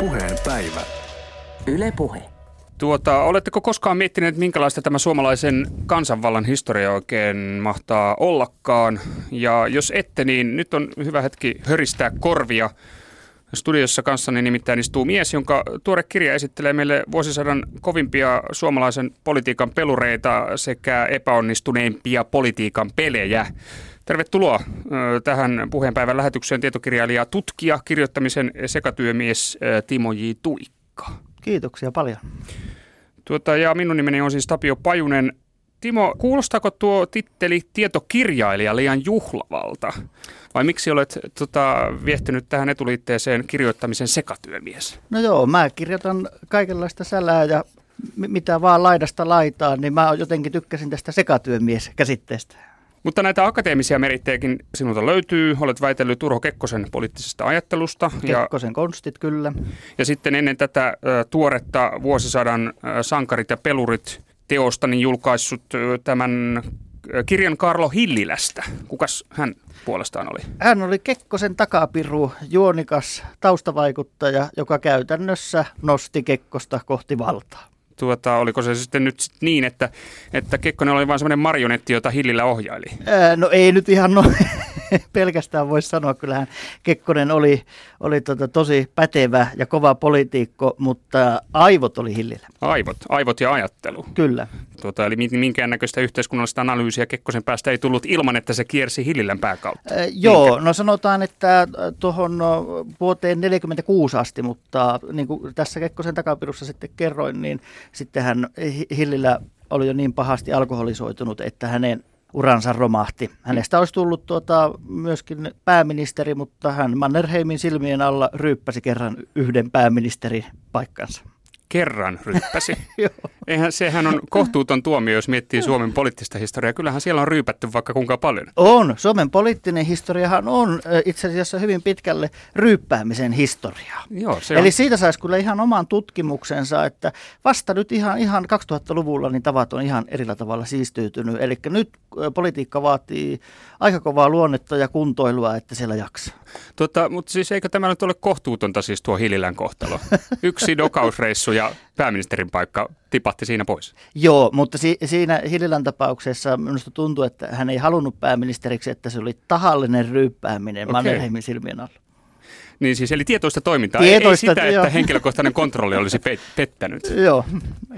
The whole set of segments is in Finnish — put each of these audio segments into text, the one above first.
puheen päivä. Yle Puhe. Tuota, oletteko koskaan miettineet, minkälaista tämä suomalaisen kansanvallan historia oikein mahtaa ollakaan? Ja jos ette, niin nyt on hyvä hetki höristää korvia. Studiossa kanssani nimittäin istuu mies, jonka tuore kirja esittelee meille vuosisadan kovimpia suomalaisen politiikan pelureita sekä epäonnistuneimpia politiikan pelejä. Tervetuloa tähän puheenpäivän lähetykseen tietokirjailija, tutkija, kirjoittamisen sekatyömies Timo J. Tuikka. Kiitoksia paljon. Tuota, ja minun nimeni on siis Tapio Pajunen. Timo, kuulostaako tuo titteli tietokirjailija liian juhlavalta? Vai miksi olet tota, viehtynyt tähän etuliitteeseen kirjoittamisen sekatyömies? No joo, mä kirjoitan kaikenlaista sälää ja mi- mitä vaan laidasta laitaan, niin mä jotenkin tykkäsin tästä sekatyömies-käsitteestä. Mutta näitä akateemisia merittejäkin sinulta löytyy. Olet väitellyt Urho Kekkosen poliittisesta ajattelusta. Ja, Kekkosen konstit kyllä. ja sitten ennen tätä ö, tuoretta vuosisadan ö, sankarit ja pelurit teosta niin julkaissut ö, tämän kirjan Karlo Hillilästä. Kukas hän puolestaan oli? Hän oli Kekkosen takapiru, juonikas taustavaikuttaja, joka käytännössä nosti Kekkosta kohti valtaa. Tuota, oliko se sitten nyt sit niin, että, että Kekkonen oli vain semmoinen marionetti, jota Hillillä ohjaili? Ää, no ei nyt ihan no, pelkästään voi sanoa, kyllähän Kekkonen oli, oli tota tosi pätevä ja kova poliitikko, mutta aivot oli Hillillä. Aivot, aivot ja ajattelu. Kyllä. Tuota, eli mi- minkäännäköistä yhteiskunnallista analyysiä Kekkosen päästä ei tullut ilman, että se kiersi Hillilän pääkautta. Äh, joo, no sanotaan, että tuohon no, vuoteen 46 asti, mutta niin kuin tässä Kekkosen takapirussa sitten kerroin, niin sitten hän Hi- Hillillä oli jo niin pahasti alkoholisoitunut, että hänen uransa romahti. Hänestä olisi tullut tuota, myöskin pääministeri, mutta hän Mannerheimin silmien alla ryyppäsi kerran yhden pääministerin paikkansa. Kerran ryppäsi. Eihän sehän on kohtuuton tuomio, jos miettii Suomen poliittista historiaa. Kyllähän siellä on ryypätty vaikka kuinka paljon. On. Suomen poliittinen historiahan on itse asiassa hyvin pitkälle ryyppäämisen historiaa. Joo, se Eli on. siitä saisi kyllä ihan oman tutkimuksensa, että vasta nyt ihan, ihan 2000-luvulla niin tavat on ihan erillä tavalla siistyytynyt. Eli nyt politiikka vaatii aika kovaa luonnetta ja kuntoilua, että siellä jaksaa. Tota, mutta siis eikö tämä nyt ole kohtuutonta siis tuo Hillilän kohtalo? Yksi dokausreissu ja pääministerin paikka tipahti siinä pois. Joo, mutta si- siinä Hillilän tapauksessa minusta tuntuu, että hän ei halunnut pääministeriksi, että se oli tahallinen ryyppääminen Okei. Mannerheimin silmien alla. Niin siis, eli tietoista toimintaa. Tietoista, ei, ei sitä, että henkilökohtainen kontrolli olisi pe- pettänyt. Joo,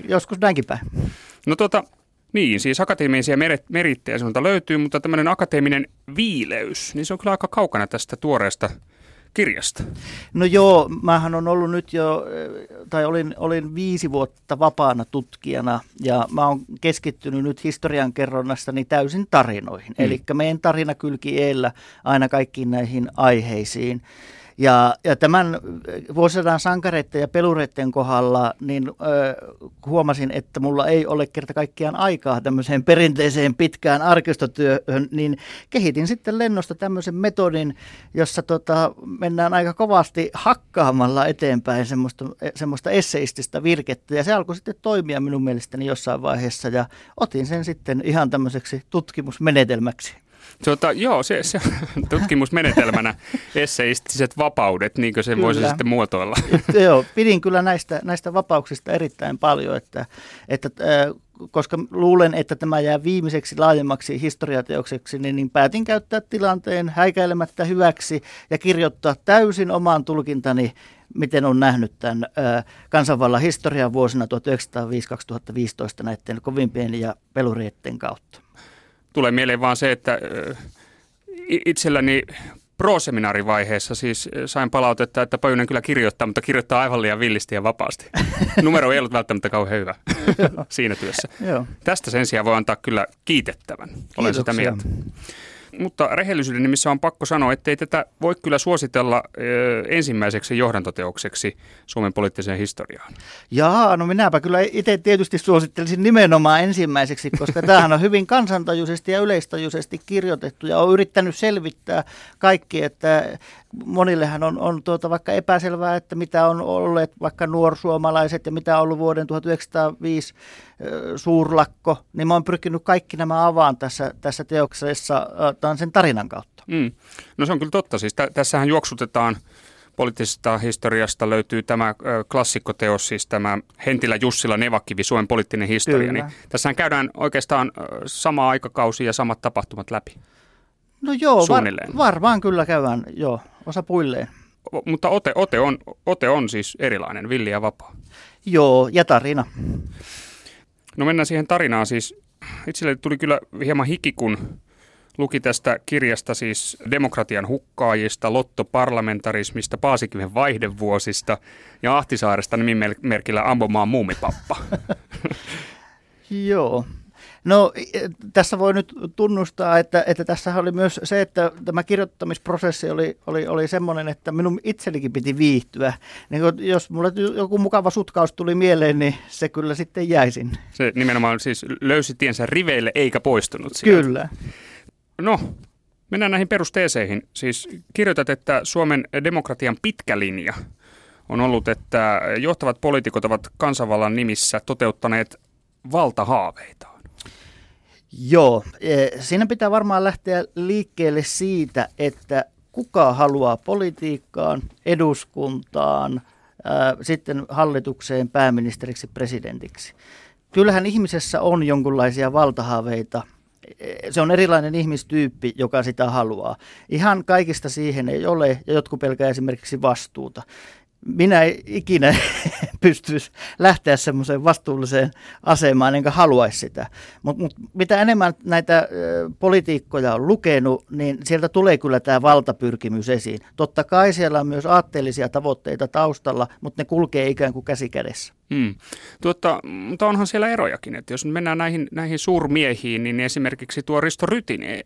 joskus näinkin päin. No tota, niin, siis akateemisia merittejä sinulta löytyy, mutta tämmöinen akateeminen viileys, niin se on kyllä aika kaukana tästä tuoreesta kirjasta. No joo, mähän on ollut nyt jo, eh, tai olin, olin viisi vuotta vapaana tutkijana ja mä oon keskittynyt nyt historian kerronnastani täysin tarinoihin. Mm. Eli meidän tarina kylki eellä aina kaikkiin näihin aiheisiin. Ja, ja tämän eh, vuosisadan sankareiden ja pelureiden kohdalla niin ö, huomasin, että mulla ei ole kerta kaikkiaan aikaa tämmöiseen perinteiseen pitkään arkistotyöhön, niin kehitin sitten lennosta tämmöisen metodin, jossa tota, mennään aika kovasti hakkaamalla eteenpäin semmoista, semmoista esseististä virkettä. Ja se alkoi sitten toimia minun mielestäni jossain vaiheessa ja otin sen sitten ihan tämmöiseksi tutkimusmenetelmäksi. Tuota, joo, se, se tutkimusmenetelmänä esseistiset vapaudet, niin kuin sen voisi Kyllä. sitten muotoilla. Joo, pidin kyllä näistä, näistä vapauksista erittäin paljon, että, että äh, koska luulen, että tämä jää viimeiseksi laajemmaksi historiateokseksi, niin, niin päätin käyttää tilanteen häikäilemättä hyväksi ja kirjoittaa täysin omaan tulkintani, miten on nähnyt tämän äh, kansanvallan historian vuosina 1905-2015 näiden kovimpien ja pelurietten kautta. Tulee mieleen vaan se, että itselläni pro-seminaarivaiheessa siis sain palautetta, että Pajunen kyllä kirjoittaa, mutta kirjoittaa aivan liian villisti ja vapaasti. Numero ei ollut välttämättä kauhean hyvä siinä työssä. Joo. Tästä sen sijaan voi antaa kyllä kiitettävän. Olen sitä Kiitoksia. mieltä. Mutta rehellisyyden nimissä on pakko sanoa, että ei tätä voi kyllä suositella ensimmäiseksi johdantoteokseksi Suomen poliittiseen historiaan. Jaa, no minäpä kyllä itse tietysti suosittelisin nimenomaan ensimmäiseksi, koska tämähän on hyvin kansantajuisesti ja yleistajuisesti kirjoitettu ja on yrittänyt selvittää kaikki, että monillehan on, on tuota vaikka epäselvää, että mitä on olleet vaikka nuorsuomalaiset ja mitä on ollut vuoden 1905 ö, suurlakko, niin mä oon pyrkinyt kaikki nämä avaan tässä, tässä teoksessa tämän sen tarinan kautta. Mm. No se on kyllä totta. Siis tä- tässähän juoksutetaan poliittisesta historiasta löytyy tämä klassikkoteos, siis tämä Hentilä Jussila Nevakivi, Suomen poliittinen historia. Kyllä. Niin tässähän käydään oikeastaan sama aikakausi ja samat tapahtumat läpi. No joo, var, varmaan kyllä käydään, joo, osa puilleen. O, mutta ote, ote, on, ote on siis erilainen, villi ja vapaa. Joo, ja tarina. No mennään siihen tarinaan siis. Itselle tuli kyllä hieman hiki, kun luki tästä kirjasta siis demokratian hukkaajista, lottoparlamentarismista, Paasikiven vaihdevuosista ja Ahtisaaresta nimimerkillä Ambomaan muumipappa. Joo, No tässä voi nyt tunnustaa, että, että tässä oli myös se, että tämä kirjoittamisprosessi oli, oli, oli semmoinen, että minun itsellenikin piti viihtyä. Niin jos mulle joku mukava sutkaus tuli mieleen, niin se kyllä sitten jäi sinne. Se nimenomaan siis löysi tiensä riveille eikä poistunut sieltä. Kyllä. No, mennään näihin perusteeseihin. Siis kirjoitat, että Suomen demokratian pitkä linja on ollut, että johtavat poliitikot ovat kansanvallan nimissä toteuttaneet valtahaaveita. Joo, e, siinä pitää varmaan lähteä liikkeelle siitä, että kuka haluaa politiikkaan, eduskuntaan, ää, sitten hallitukseen, pääministeriksi, presidentiksi. Kyllähän ihmisessä on jonkunlaisia valtahaaveita. E, se on erilainen ihmistyyppi, joka sitä haluaa. Ihan kaikista siihen ei ole, ja jotkut pelkää esimerkiksi vastuuta minä ikinä pystyisi lähteä semmoiseen vastuulliseen asemaan, enkä haluaisi sitä. Mutta mut, mitä enemmän näitä ö, politiikkoja on lukenut, niin sieltä tulee kyllä tämä valtapyrkimys esiin. Totta kai siellä on myös aatteellisia tavoitteita taustalla, mutta ne kulkee ikään kuin käsi kädessä. Hmm. Tuota, mutta onhan siellä erojakin, että jos mennään näihin, näihin suurmiehiin, niin esimerkiksi tuo Risto Rytin, niin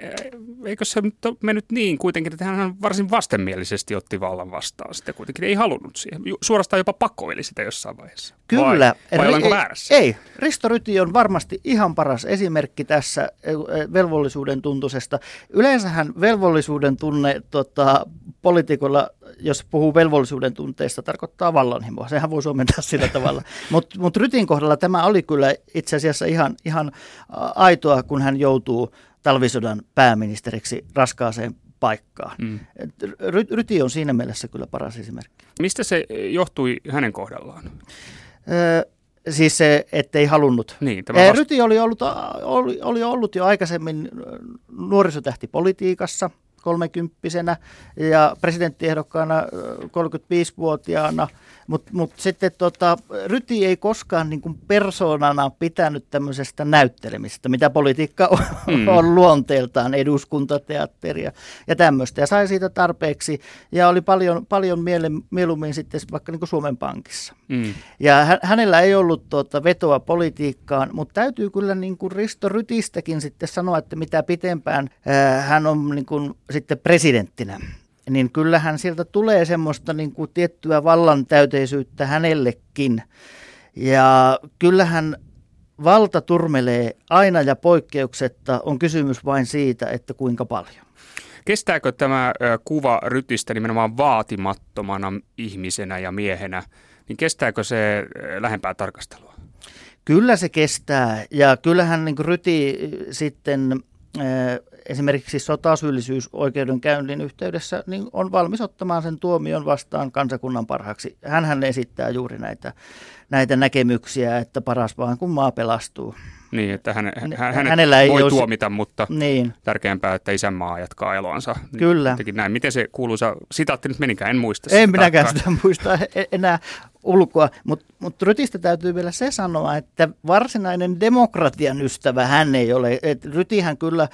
eikö se nyt mennyt niin kuitenkin, että hän varsin vastenmielisesti otti vallan vastaan, sitten kuitenkin ei halunnut siihen, suorastaan jopa pakoili sitä jossain vaiheessa. Kyllä. Vai, vai olenko väärässä? Ei, Risto Ryti on varmasti ihan paras esimerkki tässä velvollisuuden tuntusesta. Yleensähän velvollisuuden tunne tota, poliitikolla jos puhuu velvollisuuden tunteesta, tarkoittaa vallanhimoa. Sehän voi suomentaa sillä tavalla. Mutta mut Rytin kohdalla tämä oli kyllä itse asiassa ihan, ihan aitoa, kun hän joutuu talvisodan pääministeriksi raskaaseen paikkaan. Mm. Ry, Ryti on siinä mielessä kyllä paras esimerkki. Mistä se johtui hänen kohdallaan? Öö, Siis se, ettei halunnut. Niin, tämä vasta- Ryti oli ollut, oli, oli ollut jo aikaisemmin nuorisotähti politiikassa – kolmekymppisenä ja presidenttiehdokkaana 35-vuotiaana – mutta mut sitten tota, Ryti ei koskaan niin kuin persoonana pitänyt tämmöisestä näyttelemistä, mitä politiikka on, mm. on luonteeltaan, eduskuntateatteria ja tämmöistä. Ja sai siitä tarpeeksi ja oli paljon, paljon miele, mieluummin sitten vaikka niin kuin Suomen Pankissa. Mm. Ja hä, hänellä ei ollut tuota vetoa politiikkaan, mutta täytyy kyllä niin kuin Risto Rytistäkin sitten sanoa, että mitä pitempään ää, hän on niin kuin sitten presidenttinä niin kyllähän sieltä tulee semmoista niin kuin tiettyä vallantäyteisyyttä hänellekin. Ja kyllähän valta turmelee aina ja poikkeuksetta, on kysymys vain siitä, että kuinka paljon. Kestääkö tämä kuva Rytistä nimenomaan vaatimattomana ihmisenä ja miehenä, niin kestääkö se lähempää tarkastelua? Kyllä se kestää ja kyllähän niin Ryti sitten esimerkiksi sotasyyllisyysoikeudenkäynnin yhteydessä niin on valmis ottamaan sen tuomion vastaan kansakunnan parhaaksi. Hänhän esittää juuri näitä, näitä näkemyksiä, että paras vaan kun maa pelastuu. Niin, että hän, hän, hänet Hänellä ei voi olisi... tuomita, mutta niin. tärkeämpää, että isänmaa jatkaa eloansa. Kyllä. näin. Miten se kuuluisa sitaatti nyt menikään? En muista sitä. En minäkään sitä muista e- enää ulkoa, mutta mut Rytistä täytyy vielä se sanoa, että varsinainen demokratian ystävä hän ei ole. Et Rytihän kyllä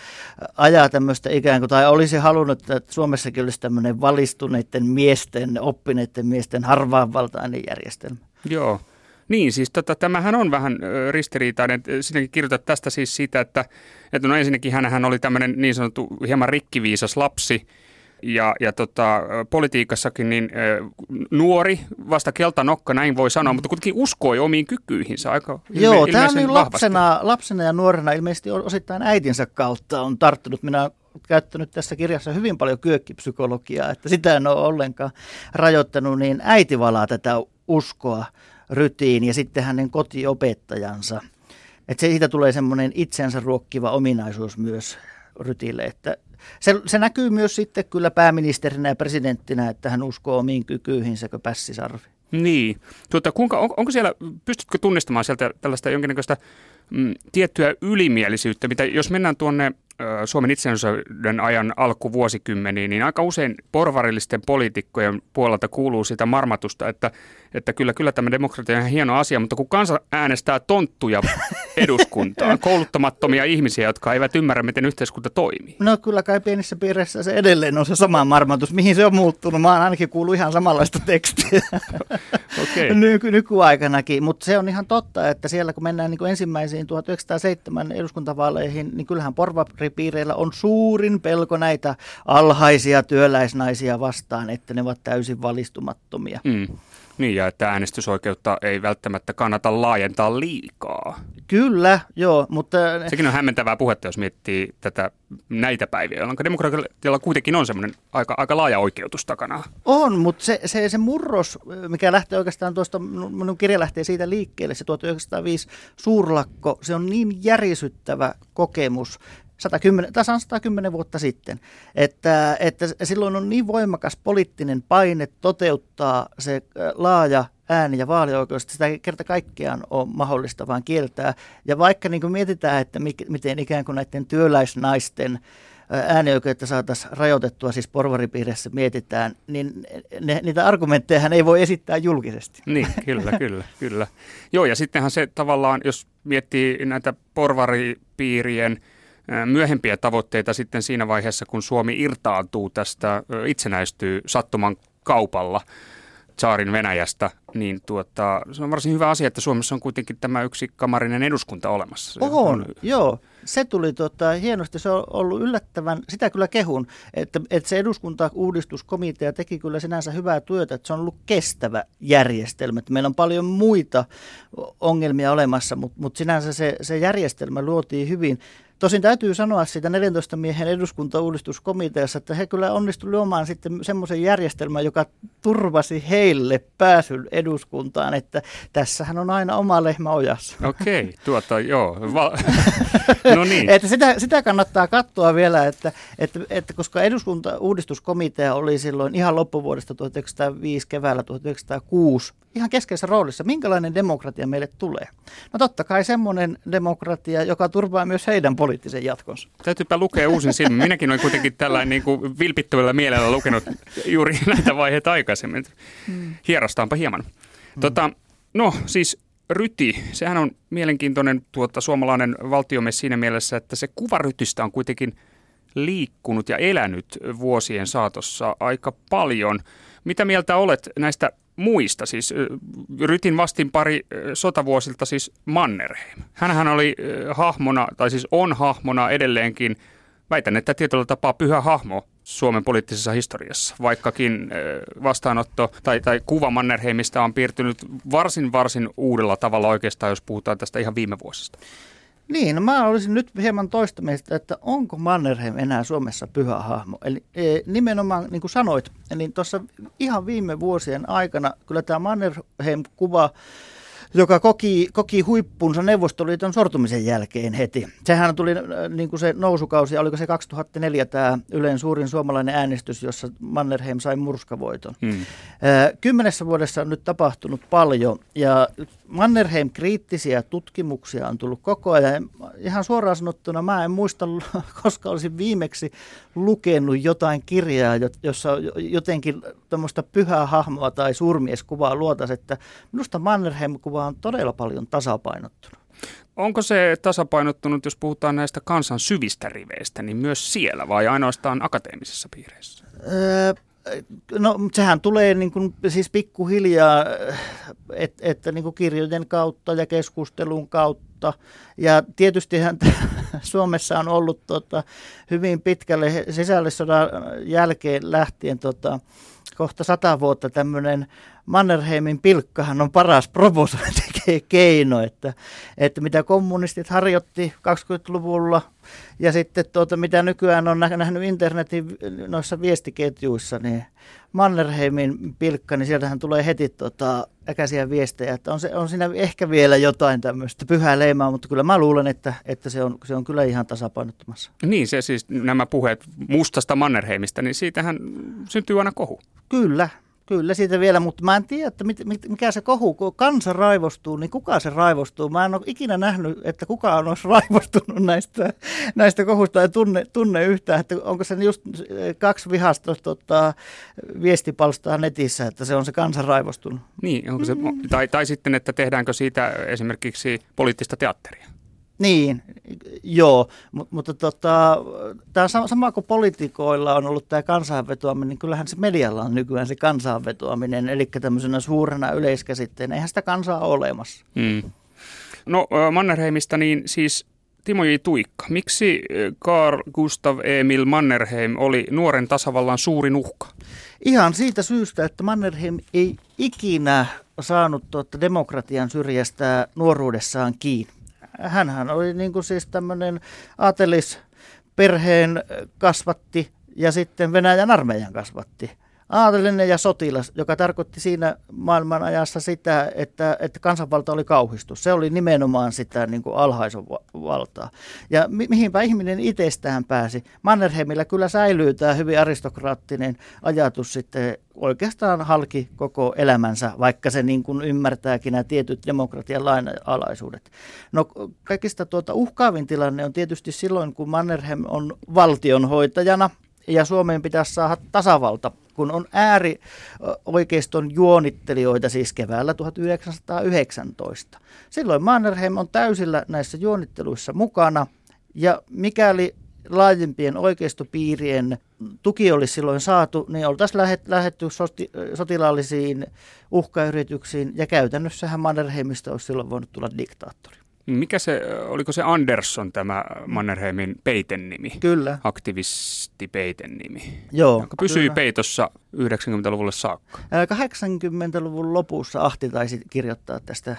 ajaa tämmöistä ikään kuin, tai olisi halunnut, että Suomessakin olisi tämmöinen valistuneiden miesten, oppineiden miesten harvaanvaltainen järjestelmä. Joo, niin, siis tota, tämähän on vähän ristiriitainen. Sinäkin kirjoitat tästä siis siitä, että, että no ensinnäkin hän oli tämmöinen niin sanottu hieman rikkiviisas lapsi, ja, ja tota, politiikassakin niin nuori, vasta keltanokka, näin voi sanoa, mutta kuitenkin uskoi omiin kykyihinsä aika Joo, tämä on niin lapsena, lapsena ja nuorena ilmeisesti osittain äitinsä kautta on tarttunut. Minä käyttänyt tässä kirjassa hyvin paljon kyökkipsykologiaa, että sitä en ole ollenkaan rajoittanut, niin äiti valaa tätä uskoa rytiin ja sitten hänen kotiopettajansa. Että siitä tulee semmoinen itsensä ruokkiva ominaisuus myös rytille, että se, se näkyy myös sitten kyllä pääministerinä ja presidenttinä, että hän uskoo omiin kykyihinsä kuin pässisarvi. Niin. Tuota, kuinka, on, onko siellä, pystytkö tunnistamaan sieltä tällaista jonkinnäköistä mm, tiettyä ylimielisyyttä, mitä jos mennään tuonne Suomen itsenäisyyden ajan alkuvuosikymmeniin, niin aika usein porvarillisten poliitikkojen puolelta kuuluu sitä marmatusta, että, että kyllä, kyllä tämä demokratia on hieno asia, mutta kun kansa äänestää tonttuja eduskuntaan, kouluttamattomia ihmisiä, jotka eivät ymmärrä, miten yhteiskunta toimii. No kyllä kai pienissä piireissä se edelleen on se sama marmatus. Mihin se on muuttunut? Mä oon ainakin kuullut ihan samanlaista tekstiä okay. Nyky- nykyaikanakin, mutta se on ihan totta, että siellä kun mennään niin ensimmäisiin 1907 eduskuntavaaleihin, niin kyllähän porvari piireillä on suurin pelko näitä alhaisia työläisnaisia vastaan, että ne ovat täysin valistumattomia. Mm. Niin, ja että äänestysoikeutta ei välttämättä kannata laajentaa liikaa. Kyllä, joo, mutta... Sekin on hämmentävää puhetta, jos miettii tätä näitä päiviä, jolloin demokratialla kuitenkin on semmoinen aika, aika laaja oikeutus takana. On, mutta se, se, se murros, mikä lähtee oikeastaan tuosta, minun kirja lähtee siitä liikkeelle, se 1905 suurlakko, se on niin järisyttävä kokemus, 110, tasan 110 vuotta sitten, että, että silloin on niin voimakas poliittinen paine toteuttaa se laaja ääni- ja vaalioikeus, että sitä ei kerta kaikkiaan ole mahdollista vaan kieltää. Ja vaikka niin kuin mietitään, että miten ikään kuin näiden työläisnaisten äänioikeutta saataisiin rajoitettua, siis porvaripiirissä mietitään, niin ne, niitä argumentteja hän ei voi esittää julkisesti. Niin, kyllä, kyllä, kyllä. Joo, ja sittenhän se tavallaan, jos miettii näitä porvaripiirien myöhempiä tavoitteita sitten siinä vaiheessa, kun Suomi irtaantuu tästä, itsenäistyy sattuman kaupalla saarin Venäjästä, niin tuota, se on varsin hyvä asia, että Suomessa on kuitenkin tämä yksi kamarinen eduskunta olemassa. on, on, joo. Se tuli tota, hienosti, se on ollut yllättävän, sitä kyllä kehun, että, että se eduskuntauudistuskomitea teki kyllä sinänsä hyvää työtä, että se on ollut kestävä järjestelmä. Että meillä on paljon muita ongelmia olemassa, mutta, mutta sinänsä se, se järjestelmä luotiin hyvin. Tosin täytyy sanoa siitä 14 miehen eduskuntauudistuskomiteassa, että he kyllä onnistuivat luomaan sitten semmoisen järjestelmän, joka turvasi heille pääsyn eduskuntaan, että tässähän on aina oma lehmä ojassa. Okei, okay, tuota joo. Va- no niin. että sitä, sitä kannattaa katsoa vielä, että, että, että koska eduskuntauudistuskomitea oli silloin ihan loppuvuodesta 1905 keväällä 1906 ihan keskeisessä roolissa, minkälainen demokratia meille tulee. No totta kai semmoinen demokratia, joka turvaa myös heidän poliittisen jatkonsa. Täytyypä lukea uusin silmin. Minäkin olen kuitenkin tällainen niin kuin vilpittömällä mielellä lukenut juuri näitä vaiheita aikaisemmin. Hierastaanpa hieman. Tota, no siis ryti, sehän on mielenkiintoinen tuota, suomalainen valtiomies siinä mielessä, että se kuva rytistä on kuitenkin liikkunut ja elänyt vuosien saatossa aika paljon. Mitä mieltä olet näistä muista, siis Rytin vastin pari sotavuosilta siis Mannerheim. Hänhän oli hahmona, tai siis on hahmona edelleenkin, väitän, että tietyllä tapaa pyhä hahmo Suomen poliittisessa historiassa, vaikkakin vastaanotto tai, tai kuva Mannerheimista on piirtynyt varsin varsin uudella tavalla oikeastaan, jos puhutaan tästä ihan viime vuosista. Niin, no mä olisin nyt hieman toista mieltä, että onko Mannerheim enää Suomessa pyhä hahmo. Eli e, nimenomaan, niin kuin sanoit, niin tuossa ihan viime vuosien aikana kyllä tämä Mannerheim-kuva joka koki, koki huippunsa Neuvostoliiton sortumisen jälkeen heti. Sehän tuli äh, niin kuin se nousukausi, oliko se 2004 tämä Ylen suurin suomalainen äänestys, jossa Mannerheim sai murskavoiton. Hmm. Äh, kymmenessä vuodessa on nyt tapahtunut paljon ja Mannerheim kriittisiä tutkimuksia on tullut koko ajan. Ihan suoraan sanottuna mä en muista, koska olisin viimeksi lukenut jotain kirjaa, jossa jotenkin tämmöistä pyhää hahmoa tai suurmieskuvaa luotaisi, että minusta Mannerheim-kuva on todella paljon tasapainottunut. Onko se tasapainottunut, jos puhutaan näistä kansan syvistä riveistä, niin myös siellä vai ainoastaan akateemisissa piireissä? Öö, No sehän tulee niin kuin, siis pikkuhiljaa, et, että niin kuin kirjojen kautta ja keskustelun kautta. Ja tietystihän Suomessa on ollut tota, hyvin pitkälle sisällissodan jälkeen lähtien tota, kohta sata vuotta tämmöinen Mannerheimin pilkkahan on paras provosointikeino, että, että mitä kommunistit harjoitti 20-luvulla ja sitten tuota, mitä nykyään on nähnyt internetin noissa viestiketjuissa, niin Mannerheimin pilkka, niin sieltähän tulee heti tota, äkäisiä viestejä, että on, se, on siinä ehkä vielä jotain tämmöistä pyhää leimaa, mutta kyllä mä luulen, että, että se, on, se on kyllä ihan tasapainottomassa. Niin, se siis nämä puheet mustasta Mannerheimista, niin siitähän syntyy aina kohu. Kyllä, Kyllä siitä vielä, mutta mä en tiedä, että mikä se kohu, kun kansa raivostuu, niin kuka se raivostuu. Mä en ole ikinä nähnyt, että kukaan olisi raivostunut näistä, näistä kohusta ja tunne, tunne yhtään, että onko se just kaksi vihasta tota, viestipalstaa netissä, että se on se kansa raivostunut. Niin, onko se, mm. tai, tai sitten, että tehdäänkö siitä esimerkiksi poliittista teatteria? Niin, joo, M- mutta tota, tämä sama, sama kuin poliitikoilla on ollut tämä kansainvetoaminen, niin kyllähän se medialla on nykyään se kansainvetoaminen, eli tämmöisenä suurena yleiskäsitteenä, eihän sitä kansaa ole olemassa. Hmm. No Mannerheimista, niin siis Timo J. Tuikka, miksi Carl Gustav Emil Mannerheim oli nuoren tasavallan suurin uhka? Ihan siitä syystä, että Mannerheim ei ikinä saanut tuota demokratian syrjästä nuoruudessaan kiinni hänhän oli niin kuin siis tämmöinen aatelisperheen kasvatti ja sitten Venäjän armeijan kasvatti aatelinen ja sotilas, joka tarkoitti siinä maailman ajassa sitä, että, että kansanvalta oli kauhistus. Se oli nimenomaan sitä niin kuin alhaisonvaltaa. Ja mi- mihinpä ihminen itsestään pääsi. Mannerheimillä kyllä säilyy tämä hyvin aristokraattinen ajatus sitten oikeastaan halki koko elämänsä, vaikka se niin kuin ymmärtääkin nämä tietyt demokratian lainalaisuudet. No kaikista tuota uhkaavin tilanne on tietysti silloin, kun Mannerheim on valtionhoitajana ja Suomeen pitäisi saada tasavalta kun on ääri oikeiston juonittelijoita siis keväällä 1919. Silloin Mannerheim on täysillä näissä juonitteluissa mukana ja mikäli laajempien oikeistopiirien tuki olisi silloin saatu, niin oltaisiin lähet, lähetty soti, sotilaallisiin uhkayrityksiin ja käytännössähän Mannerheimista olisi silloin voinut tulla diktaattori. Mikä se, oliko se Andersson tämä Mannerheimin peiten nimi? Kyllä. Aktivisti peiten nimi. Joo. Joka pysyi kyllä. peitossa 90-luvulle saakka. 80-luvun lopussa Ahti taisi kirjoittaa tästä,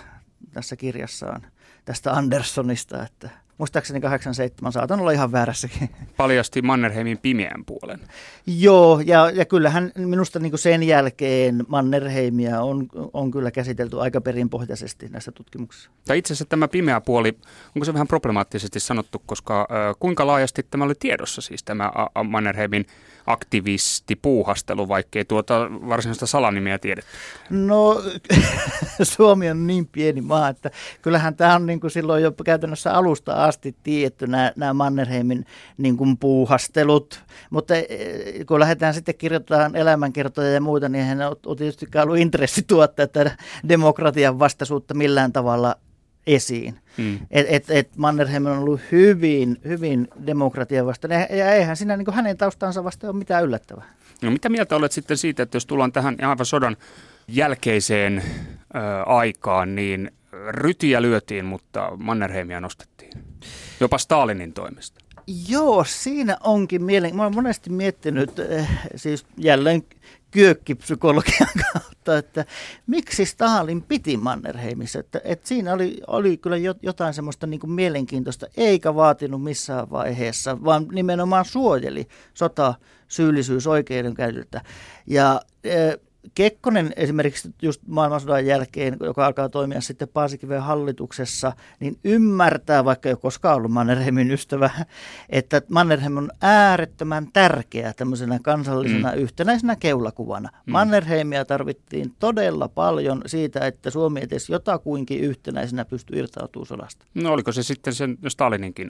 tässä kirjassaan tästä Anderssonista, että Muistaakseni 87, saatan olla ihan väärässäkin. Paljasti Mannerheimin pimeän puolen. Joo, ja, ja kyllähän minusta niin sen jälkeen Mannerheimia on, on kyllä käsitelty aika perinpohjaisesti näissä tutkimuksissa. Tai itse asiassa tämä pimeä puoli, onko se vähän problemaattisesti sanottu, koska äh, kuinka laajasti tämä oli tiedossa siis tämä Mannerheimin aktivistipuuhastelu, vaikkei tuota varsinaista salanimiä tiedetty? No Suomi on niin pieni maa, että kyllähän tämä on niin kuin silloin jo käytännössä alusta asti tietty nämä, nämä Mannerheimin niin kuin puuhastelut, mutta e, kun lähdetään sitten kirjoittamaan elämänkertoja ja muuta, niin eihän ole tietysti ollut intressi tuottaa tätä demokratian vastaisuutta millään tavalla esiin. Mm. Et, et, et Mannerheim on ollut hyvin, hyvin demokratian vastaan, ja eihän siinä niin hänen taustansa vasta ole mitään yllättävää. No mitä mieltä olet sitten siitä, että jos tullaan tähän aivan sodan jälkeiseen ö, aikaan, niin rytiä lyötiin, mutta Mannerheimia nostettiin. Jopa Stalinin toimesta. Joo, siinä onkin mielenkiintoista. Mä olen monesti miettinyt, eh, siis jälleen kyökkipsykologian kautta, että miksi Stalin piti Mannerheimissa. Että, että siinä oli, oli kyllä jotain semmoista niin kuin mielenkiintoista, eikä vaatinut missään vaiheessa, vaan nimenomaan suojeli sota syyllisyys oikeudenkäytöltä. Ja eh, Kekkonen esimerkiksi just maailmansodan jälkeen, joka alkaa toimia sitten Paasikiven hallituksessa, niin ymmärtää, vaikka ei ole koskaan ollut Mannerheimin ystävä, että Mannerheim on äärettömän tärkeä tämmöisenä kansallisena mm. yhtenäisenä keulakuvana. Mm. Mannerheimia tarvittiin todella paljon siitä, että Suomi edes jotakuinkin yhtenäisenä pystyi irtautumaan sodasta. No oliko se sitten sen Stalininkin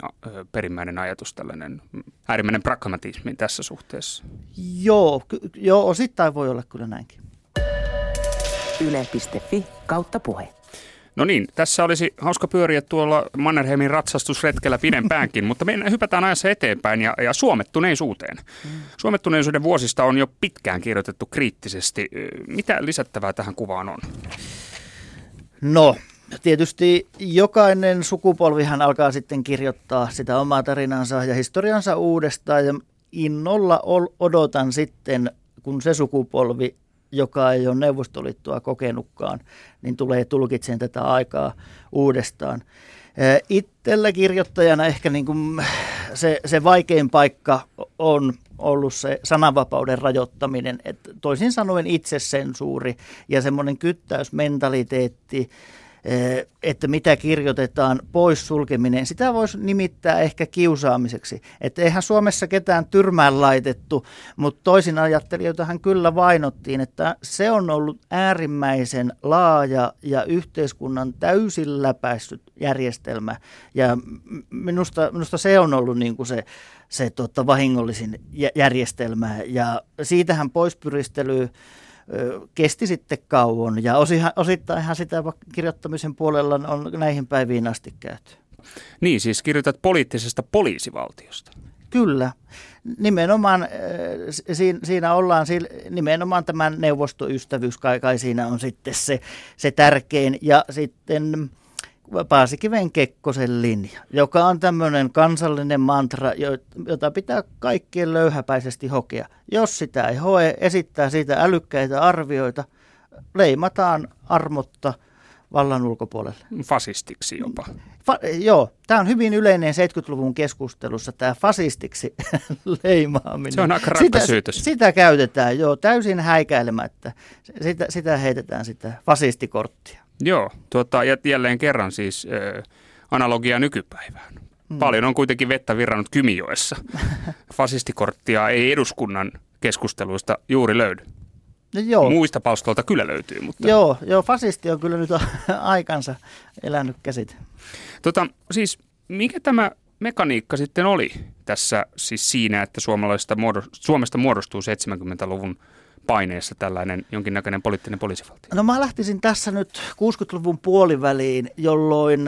perimmäinen ajatus, tällainen äärimmäinen pragmatismi tässä suhteessa? Joo, joo osittain voi olla kyllä näinkin yle.fi kautta puhe. No niin, tässä olisi hauska pyöriä tuolla Mannerheimin ratsastusretkellä pidempäänkin, mutta me hypätään ajassa eteenpäin ja, ja suomettuneisuuteen. Mm. Suomettuneisuuden vuosista on jo pitkään kirjoitettu kriittisesti. Mitä lisättävää tähän kuvaan on? No, tietysti jokainen sukupolvihan alkaa sitten kirjoittaa sitä omaa tarinansa ja historiansa uudestaan ja innolla odotan sitten, kun se sukupolvi joka ei ole Neuvostoliittoa kokenutkaan, niin tulee tulkitsemaan tätä aikaa uudestaan. Itsellä kirjoittajana ehkä niin kuin se, se vaikein paikka on ollut se sananvapauden rajoittaminen, että toisin sanoen itsesensuuri ja semmoinen kyttäysmentaliteetti, Eh, että mitä kirjoitetaan, pois sulkeminen, sitä voisi nimittää ehkä kiusaamiseksi. Että eihän Suomessa ketään tyrmään laitettu, mutta toisin ajattelijoitahan kyllä vainottiin, että se on ollut äärimmäisen laaja ja yhteiskunnan täysin läpäissyt järjestelmä. Ja minusta, minusta se on ollut niin kuin se, se tota, vahingollisin järjestelmä ja siitähän poispyristely kesti sitten kauan ja osittainhan sitä kirjoittamisen puolella on näihin päiviin asti käyty. Niin, siis kirjoitat poliittisesta poliisivaltiosta. Kyllä. Nimenomaan siinä, ollaan, nimenomaan tämän neuvostoystävyys kai, kai siinä on sitten se, se tärkein. Ja sitten Paasikiven Kekkosen linja, joka on tämmöinen kansallinen mantra, jota pitää kaikkien löyhäpäisesti hokea. Jos sitä ei hoe, esittää siitä älykkäitä arvioita, leimataan armotta vallan ulkopuolelle. Fasistiksi jopa. Fa- joo, tämä on hyvin yleinen 70-luvun keskustelussa, tämä fasistiksi leimaaminen. Se on aika sitä, syytös. sitä käytetään, joo, täysin häikäilemättä. Sitä, sitä heitetään sitä fasistikorttia. Joo, tuota, ja jälleen kerran siis äh, analogia nykypäivään. Hmm. Paljon on kuitenkin vettä virrannut Kymijoessa. Fasistikorttia ei eduskunnan keskusteluista juuri löydy. No joo. Muista palstoilta kyllä löytyy. Mutta... Joo, joo, fasisti on kyllä nyt aikansa elänyt käsit. Tota, siis mikä tämä mekaniikka sitten oli tässä siis siinä, että suomalaista Suomesta muodostuu 70-luvun paineessa tällainen jonkinnäköinen poliittinen poliisivaltio? No mä lähtisin tässä nyt 60-luvun puoliväliin, jolloin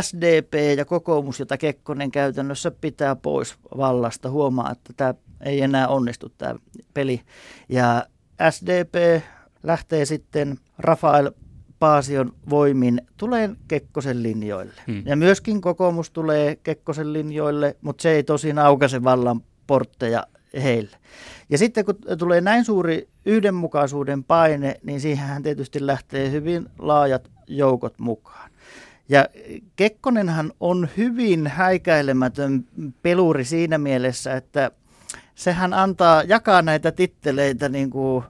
SDP ja kokoomus, jota Kekkonen käytännössä pitää pois vallasta, huomaa, että tämä ei enää onnistu tämä peli. Ja SDP lähtee sitten Rafael Paasion voimin tulee Kekkosen linjoille. Hmm. Ja myöskin kokoomus tulee Kekkosen linjoille, mutta se ei tosin aukaise vallan portteja heille. Ja sitten kun tulee näin suuri yhdenmukaisuuden paine, niin siihen tietysti lähtee hyvin laajat joukot mukaan. Ja Kekkonenhan on hyvin häikäilemätön peluri siinä mielessä, että sehän antaa, jakaa näitä titteleitä niin kuin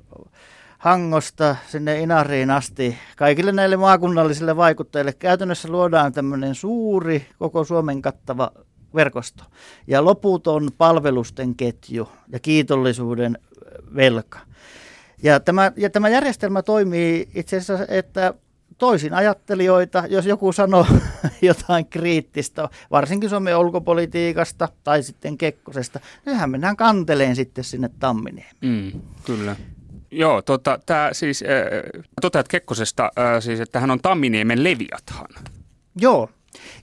Hangosta sinne Inariin asti kaikille näille maakunnallisille vaikuttajille. Käytännössä luodaan tämmöinen suuri, koko Suomen kattava verkosto ja loputon palvelusten ketju ja kiitollisuuden velka. Ja tämä, ja tämä järjestelmä toimii itse asiassa, että toisin ajattelijoita, jos joku sanoo jotain kriittistä, varsinkin Suomen ulkopolitiikasta tai sitten Kekkosesta, nythän mennään kanteleen sitten sinne Tamminiin. Mm, kyllä. Joo, tota, tämä siis, äh, toteat Kekkosesta äh, siis, että hän on Tamminiemen leviathan. Joo,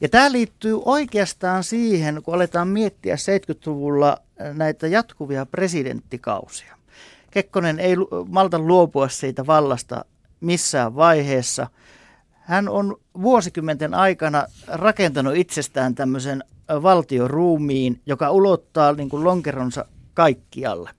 ja tämä liittyy oikeastaan siihen, kun aletaan miettiä 70-luvulla näitä jatkuvia presidenttikausia. Kekkonen ei malta luopua siitä vallasta missään vaiheessa. Hän on vuosikymmenten aikana rakentanut itsestään tämmöisen valtioruumiin, joka ulottaa niin kuin lonkeronsa kaikkialle.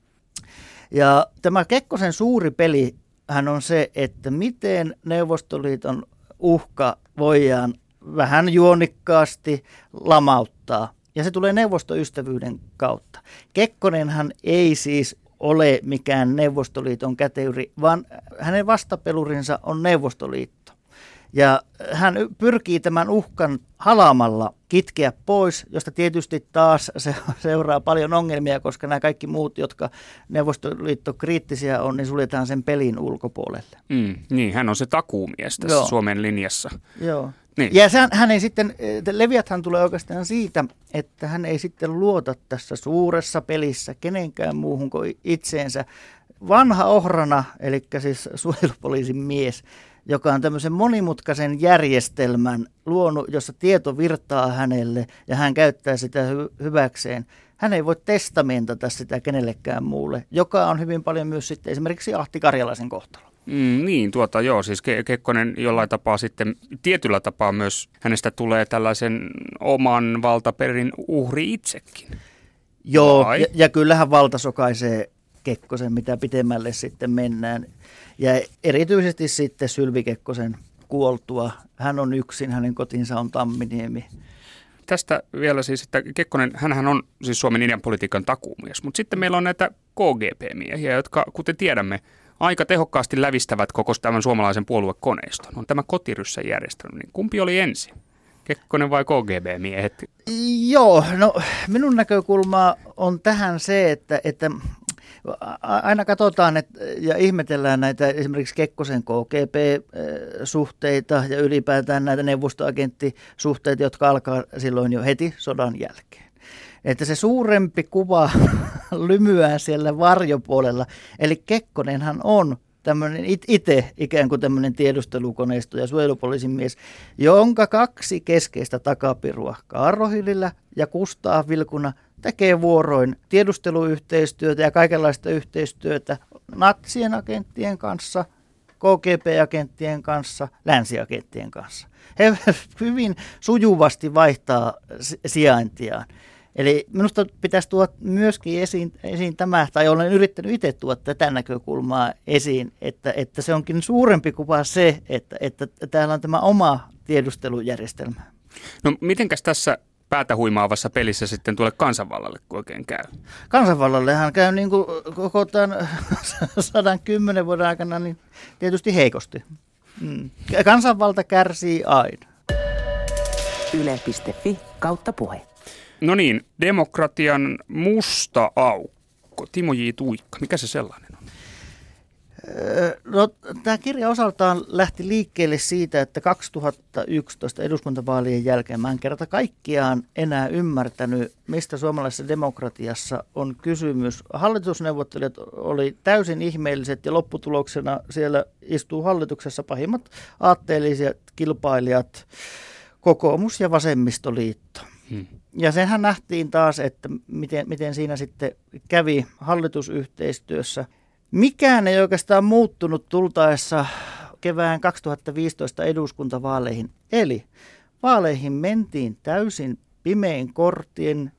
Ja tämä Kekkosen suuri peli hän on se, että miten Neuvostoliiton uhka voidaan vähän juonikkaasti lamauttaa. Ja se tulee neuvostoystävyyden kautta. Kekkonenhan ei siis ole mikään Neuvostoliiton käteyri, vaan hänen vastapelurinsa on Neuvostoliitto. Ja hän pyrkii tämän uhkan halaamalla kitkeä pois, josta tietysti taas se seuraa paljon ongelmia, koska nämä kaikki muut, jotka Neuvostoliitto kriittisiä on, niin suljetaan sen pelin ulkopuolelle. Mm, niin, hän on se takuumies tässä Joo. Suomen linjassa. Joo. Niin. Ja hän, hän ei sitten, Leviathan tulee oikeastaan siitä, että hän ei sitten luota tässä suuressa pelissä kenenkään muuhun kuin itseensä. Vanha ohrana, eli siis suojelupoliisin mies, joka on tämmöisen monimutkaisen järjestelmän luonut, jossa tieto virtaa hänelle ja hän käyttää sitä hy- hyväkseen. Hän ei voi testamentata sitä kenellekään muulle, joka on hyvin paljon myös sitten esimerkiksi Ahti Karjalaisen kohtalo. Mm, niin, tuota joo, siis Ke- Kekkonen jollain tapaa sitten, tietyllä tapaa myös hänestä tulee tällaisen oman valtaperin uhri itsekin. Joo, ja, ja kyllähän valta sokaisee Kekkosen, mitä pitemmälle sitten mennään. Ja erityisesti sitten Sylvi Kekkosen kuoltua. Hän on yksin, hänen kotinsa on Tamminiemi. Tästä vielä siis, että Kekkonen, hän on siis Suomen ideanpolitiikan takuumies, mutta sitten meillä on näitä KGP-miehiä, jotka kuten tiedämme, aika tehokkaasti lävistävät koko tämän suomalaisen puoluekoneiston. On tämä kotiryssä järjestelmä, niin kumpi oli ensin? Kekkonen vai KGB-miehet? Joo, no minun näkökulma on tähän se, että, että aina katsotaan että, ja ihmetellään näitä esimerkiksi Kekkosen KGP-suhteita ja ylipäätään näitä neuvostoagenttisuhteita, jotka alkaa silloin jo heti sodan jälkeen. Että se suurempi kuva lymyää siellä varjopuolella. Eli Kekkonenhan on tämmöinen itse ikään kuin tämmöinen tiedustelukoneisto ja suojelupoliisin mies, jonka kaksi keskeistä takapirua, Kaarro Hillillä ja Kustaa Vilkuna, tekee vuoroin tiedusteluyhteistyötä ja kaikenlaista yhteistyötä natsien agenttien kanssa, KGP-agenttien kanssa, länsiagenttien kanssa. He hyvin sujuvasti vaihtaa sijaintiaan. Eli minusta pitäisi tuoda myöskin esiin, esiin tämä, tai olen yrittänyt itse tuoda tätä näkökulmaa esiin, että, että se onkin suurempi kuva se, että, että täällä on tämä oma tiedustelujärjestelmä. No mitenkäs tässä päätä huimaavassa pelissä sitten tuolle kansanvallalle, kun oikein käy? Kansanvallallehan käy niin kuin koko tämän 110 vuoden aikana niin tietysti heikosti. Mm. Kansanvalta kärsii aina. Yle.fi kautta puhe. No niin, demokratian musta aukko. Timo J. Tuikka, mikä se sellainen on? No, tämä kirja osaltaan lähti liikkeelle siitä, että 2011 eduskuntavaalien jälkeen mä en kerta kaikkiaan enää ymmärtänyt, mistä suomalaisessa demokratiassa on kysymys. Hallitusneuvottelijat oli täysin ihmeelliset ja lopputuloksena siellä istuu hallituksessa pahimmat aatteelliset kilpailijat, kokoomus ja vasemmistoliitto. Ja senhän nähtiin taas, että miten, miten siinä sitten kävi hallitusyhteistyössä. Mikään ei oikeastaan muuttunut tultaessa kevään 2015 eduskuntavaaleihin. Eli vaaleihin mentiin täysin pimein kortien.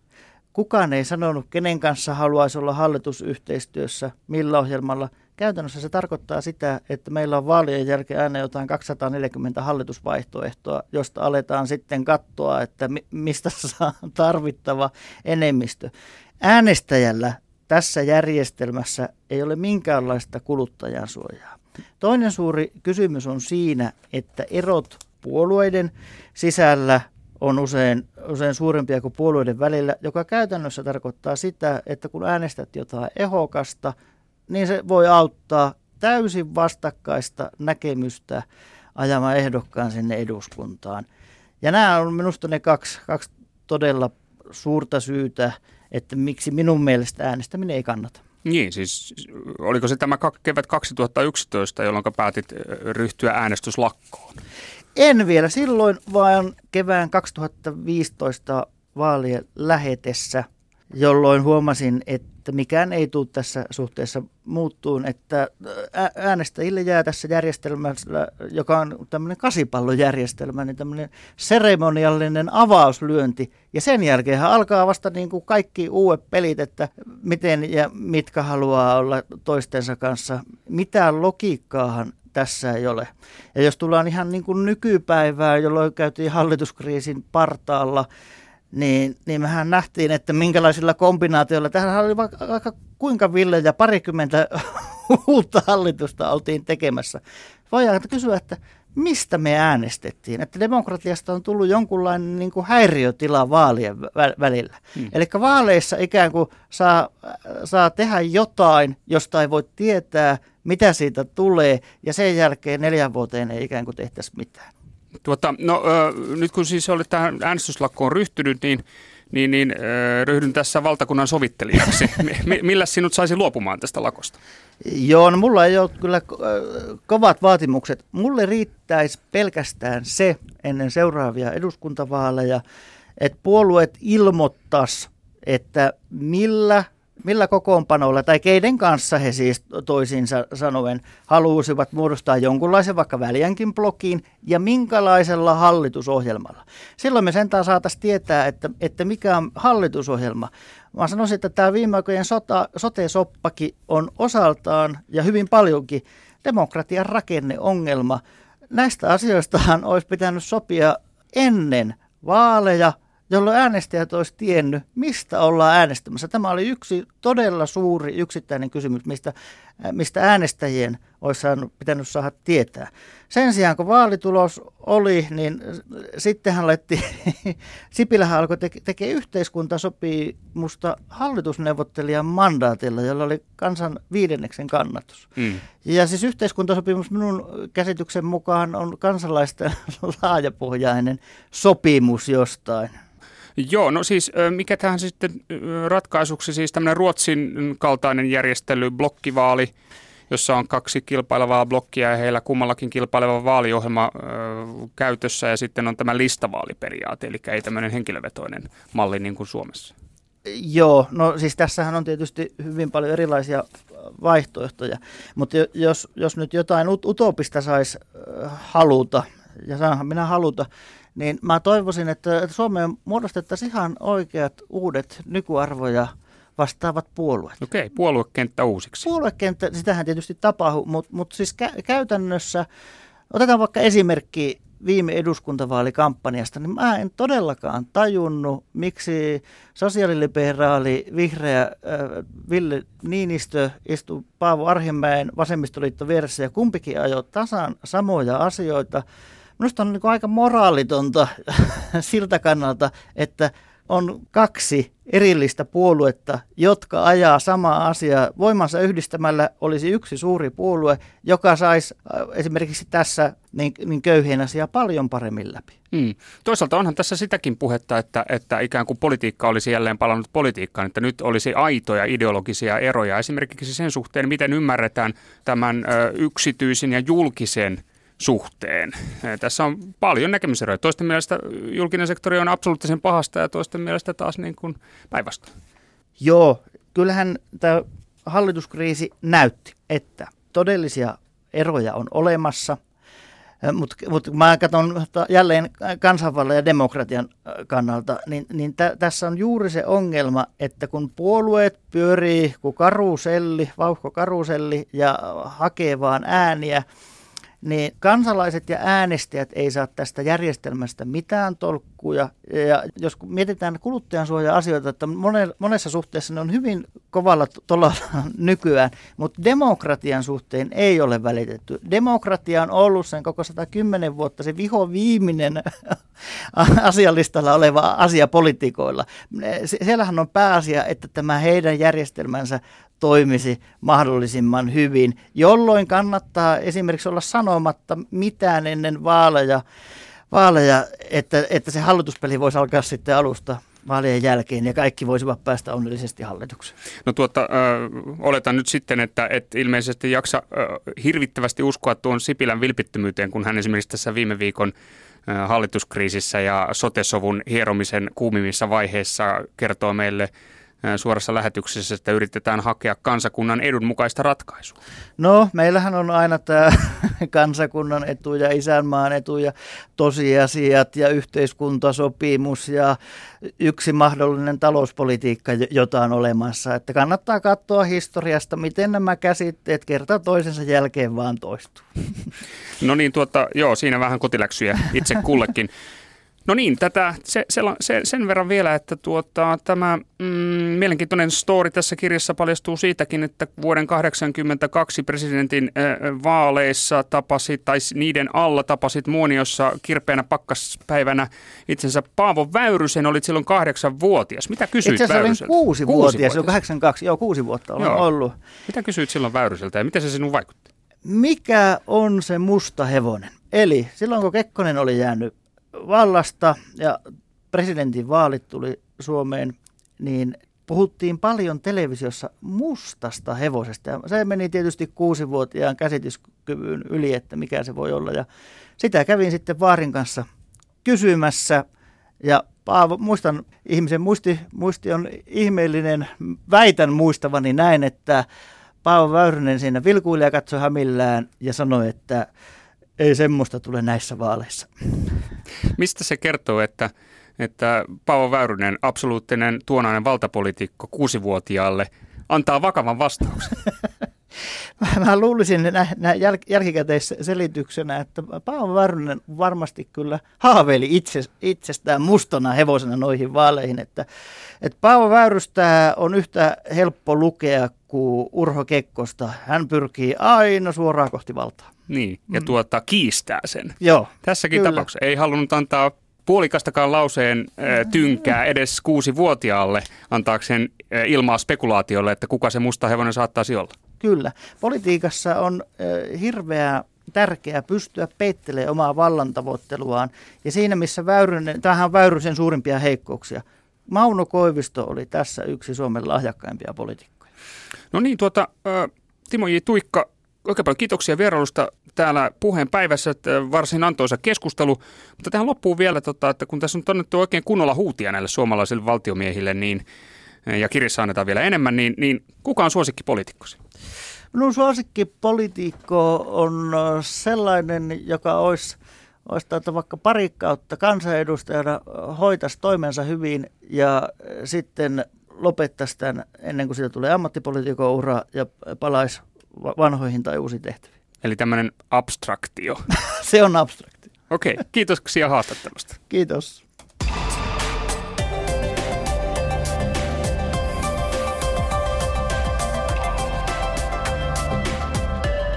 Kukaan ei sanonut, kenen kanssa haluaisi olla hallitusyhteistyössä, millä ohjelmalla – Käytännössä se tarkoittaa sitä, että meillä on vaalien jälkeen aina jotain 240 hallitusvaihtoehtoa, josta aletaan sitten katsoa, että mistä saa tarvittava enemmistö. Äänestäjällä tässä järjestelmässä ei ole minkäänlaista kuluttajan suojaa. Toinen suuri kysymys on siinä, että erot puolueiden sisällä on usein, usein suurempia kuin puolueiden välillä, joka käytännössä tarkoittaa sitä, että kun äänestät jotain ehokasta – niin se voi auttaa täysin vastakkaista näkemystä ajamaan ehdokkaan sinne eduskuntaan. Ja nämä on minusta ne kaksi, kaksi todella suurta syytä, että miksi minun mielestä äänestäminen ei kannata. Niin, siis oliko se tämä kevät 2011, jolloin päätit ryhtyä äänestyslakkoon? En vielä silloin, vaan kevään 2015 vaalien lähetessä, jolloin huomasin, että mikään ei tule tässä suhteessa muuttuun, että äänestäjille jää tässä järjestelmässä, joka on tämmöinen kasipallojärjestelmä, niin tämmöinen seremoniallinen avauslyönti. Ja sen jälkeen alkaa vasta niin kuin kaikki uudet pelit, että miten ja mitkä haluaa olla toistensa kanssa. Mitään logiikkaahan tässä ei ole. Ja jos tullaan ihan niin kuin nykypäivään, jolloin käytiin hallituskriisin partaalla, niin, niin mehän nähtiin, että minkälaisilla kombinaatioilla, tähän oli vaikka kuinka ville ja parikymmentä uutta hallitusta oltiin tekemässä. Voidaan kysyä, että mistä me äänestettiin? Että demokratiasta on tullut jonkunlainen niin kuin häiriötila vaalien välillä. Hmm. Eli vaaleissa ikään kuin saa, saa tehdä jotain, josta ei voi tietää, mitä siitä tulee, ja sen jälkeen neljän vuoteen ei ikään kuin tehtäisi mitään. Tuota, no, ö, nyt kun siis olet tähän äänestyslakkoon ryhtynyt, niin, niin, niin ö, ryhdyn tässä valtakunnan sovittelijaksi. M- millä sinut saisi luopumaan tästä lakosta? Joo, no mulla ei ole kyllä kovat vaatimukset. Mulle riittäisi pelkästään se ennen seuraavia eduskuntavaaleja, että puolueet ilmoittaisi, että millä millä kokoonpanoilla tai keiden kanssa he siis toisinsa sanoen halusivat muodostaa jonkunlaisen vaikka väljänkin blokiin ja minkälaisella hallitusohjelmalla. Silloin me sentään saataisiin tietää, että, että mikä on hallitusohjelma. Mä sanoisin, että tämä viime aikojen sota, sote-soppakin on osaltaan ja hyvin paljonkin demokratian rakenneongelma. Näistä asioistahan olisi pitänyt sopia ennen vaaleja, jolloin äänestäjät olisi tiennyt, mistä ollaan äänestämässä. Tämä oli yksi todella suuri yksittäinen kysymys, mistä, mistä äänestäjien olisi saanut, pitänyt saada tietää. Sen sijaan, kun vaalitulos oli, niin sittenhän letti, Sipilähän alkoi te- tekemään yhteiskuntasopimusta hallitusneuvottelijan mandaatilla, jolla oli kansan viidenneksen kannatus. Mm. Ja siis yhteiskuntasopimus minun käsityksen mukaan on kansalaisten laajapohjainen sopimus jostain. Joo, no siis mikä tähän sitten ratkaisuksi, siis tämmöinen Ruotsin kaltainen järjestely, blokkivaali, jossa on kaksi kilpailevaa blokkia ja heillä kummallakin kilpaileva vaaliohjelma ö, käytössä ja sitten on tämä listavaaliperiaate, eli ei tämmöinen henkilövetoinen malli niin kuin Suomessa. Joo, no siis tässähän on tietysti hyvin paljon erilaisia vaihtoehtoja, mutta jos, jos nyt jotain utopista saisi haluta, ja saanhan minä haluta, niin mä toivoisin, että Suomeen muodostettaisiin ihan oikeat uudet nykyarvoja vastaavat puolueet. Okei, puoluekenttä uusiksi. Puoluekenttä, sitähän tietysti tapahtuu, mutta mut siis kä- käytännössä, otetaan vaikka esimerkki viime eduskuntavaalikampanjasta, niin mä en todellakaan tajunnut, miksi sosiaaliliberaali vihreä äh, Ville Niinistö istui Paavo Arhimäen vasemmistoliitto vieressä ja kumpikin ajoi tasan samoja asioita. Minusta on niin aika moraalitonta siltä kannalta, että on kaksi erillistä puoluetta, jotka ajaa samaa asiaa. Voimansa yhdistämällä olisi yksi suuri puolue, joka saisi äh, esimerkiksi tässä niin, niin köyhien asiaa paljon paremmin läpi. Hmm. Toisaalta onhan tässä sitäkin puhetta, että, että ikään kuin politiikka olisi jälleen palannut politiikkaan, että nyt olisi aitoja ideologisia eroja esimerkiksi sen suhteen, miten ymmärretään tämän ö, yksityisen ja julkisen – suhteen. Tässä on paljon näkemyseroja. Toisten mielestä julkinen sektori on absoluuttisen pahasta ja toisten mielestä taas niin kuin päinvastoin. Joo, kyllähän tämä hallituskriisi näytti, että todellisia eroja on olemassa, mutta mut mä katson jälleen kansanvallan ja demokratian kannalta, niin, niin tä, tässä on juuri se ongelma, että kun puolueet pyörii kuin karuselli, vauhko karuselli ja hakee vaan ääniä, niin kansalaiset ja äänestäjät ei saa tästä järjestelmästä mitään tolkkuja. Ja jos mietitään kuluttajansuoja-asioita, että monessa suhteessa ne on hyvin kovalla tuolla nykyään, mutta demokratian suhteen ei ole välitetty. Demokratia on ollut sen koko 110 vuotta se viho viimeinen asialistalla oleva asia politiikoilla. Siellähän on pääasia, että tämä heidän järjestelmänsä toimisi mahdollisimman hyvin, jolloin kannattaa esimerkiksi olla sanomatta mitään ennen vaaleja, vaaleja että, että se hallituspeli voisi alkaa sitten alusta vaalien jälkeen ja kaikki voisivat päästä onnellisesti hallitukseen. No tuota, äh, oletan nyt sitten, että et ilmeisesti jaksa äh, hirvittävästi uskoa tuon Sipilän vilpittömyyteen, kun hän esimerkiksi tässä viime viikon äh, hallituskriisissä ja sotesovun hieromisen kuumimmissa vaiheissa kertoo meille – suorassa lähetyksessä, että yritetään hakea kansakunnan edun mukaista ratkaisua? No, meillähän on aina tämä kansakunnan etu ja isänmaan etu ja tosiasiat ja yhteiskuntasopimus ja yksi mahdollinen talouspolitiikka, jota on olemassa. Että kannattaa katsoa historiasta, miten nämä käsitteet kerta toisensa jälkeen vaan toistuu. No niin, tuota, joo, siinä vähän kotiläksyjä itse kullekin. No niin, tätä, se, se, sen verran vielä, että tuota, tämä mm, mielenkiintoinen story tässä kirjassa paljastuu siitäkin, että vuoden 1982 presidentin äh, vaaleissa tapasit, tai niiden alla tapasit Muoniossa kirpeänä pakkaspäivänä itsensä Paavo Väyrysen, olit silloin kahdeksanvuotias. Mitä kysyit Itse asiassa olin kuusi-vuotias, jo 82, joo kuusi vuotta olen joo. ollut. Mitä kysyit silloin Väyryseltä ja miten se sinun vaikutti? Mikä on se musta hevonen? Eli silloin kun Kekkonen oli jäänyt vallasta ja presidentin vaalit tuli Suomeen, niin puhuttiin paljon televisiossa mustasta hevosesta. Ja se meni tietysti kuusivuotiaan käsityskyvyn yli, että mikä se voi olla. Ja sitä kävin sitten Vaarin kanssa kysymässä. Ja Paavo, muistan, ihmisen muisti, muisti on ihmeellinen, väitän muistavani näin, että Paavo Väyrynen siinä vilkuili ja katsoi hämillään ja sanoi, että ei semmoista tule näissä vaaleissa. Mistä se kertoo, että, että Paavo Väyrynen, absoluuttinen tuonainen valtapolitiikko kuusivuotiaalle, antaa vakavan vastauksen? Mä luulisin nä, nä jäl, jälkikäteisselityksenä, että Paavo Väyrynen varmasti kyllä haaveili itse, itsestään mustana hevosena noihin vaaleihin, että, että Paavo Väyrystä on yhtä helppo lukea kuin Urho Kekkosta. Hän pyrkii aina suoraan kohti valtaa. Niin, ja mm. tuota, kiistää sen. Joo, Tässäkin kyllä. tapauksessa ei halunnut antaa puolikastakaan lauseen äh, tynkää edes kuusi-vuotiaalle antaakseen äh, ilmaa spekulaatiolle, että kuka se musta hevonen saattaisi olla. Kyllä. Politiikassa on äh, hirveä tärkeää pystyä peittelemään omaa vallantavoitteluaan. Ja siinä, missä Väyrynen, tämähän on Väyrysen suurimpia heikkouksia. Mauno Koivisto oli tässä yksi Suomen lahjakkaimpia poliitikkoja. No niin, tuota, Timo J. Tuikka, oikein paljon kiitoksia vierailusta täällä puheen päivässä, että varsin antoisa keskustelu. Mutta tähän loppuu vielä, tota, että kun tässä on tonnettu oikein kunnolla huutia näille suomalaisille valtiomiehille, niin, ja kirjassa annetaan vielä enemmän, niin, niin kuka on suosikkipoliitikkosi? Minun suosikkipolitiikko on sellainen, joka olisi, olisi tuota vaikka pari kautta kansanedustajana hoitaisi toimensa hyvin ja sitten lopettaisi tämän ennen kuin siitä tulee ammattipolitiikon ura ja palaisi vanhoihin tai uusiin tehtäviin. Eli tämmöinen abstraktio. Se on abstraktio. Okei, okay, kiitoksia haastattelusta. Kiitos.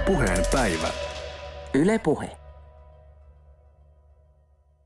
Puheen päivä. Yle Puhe.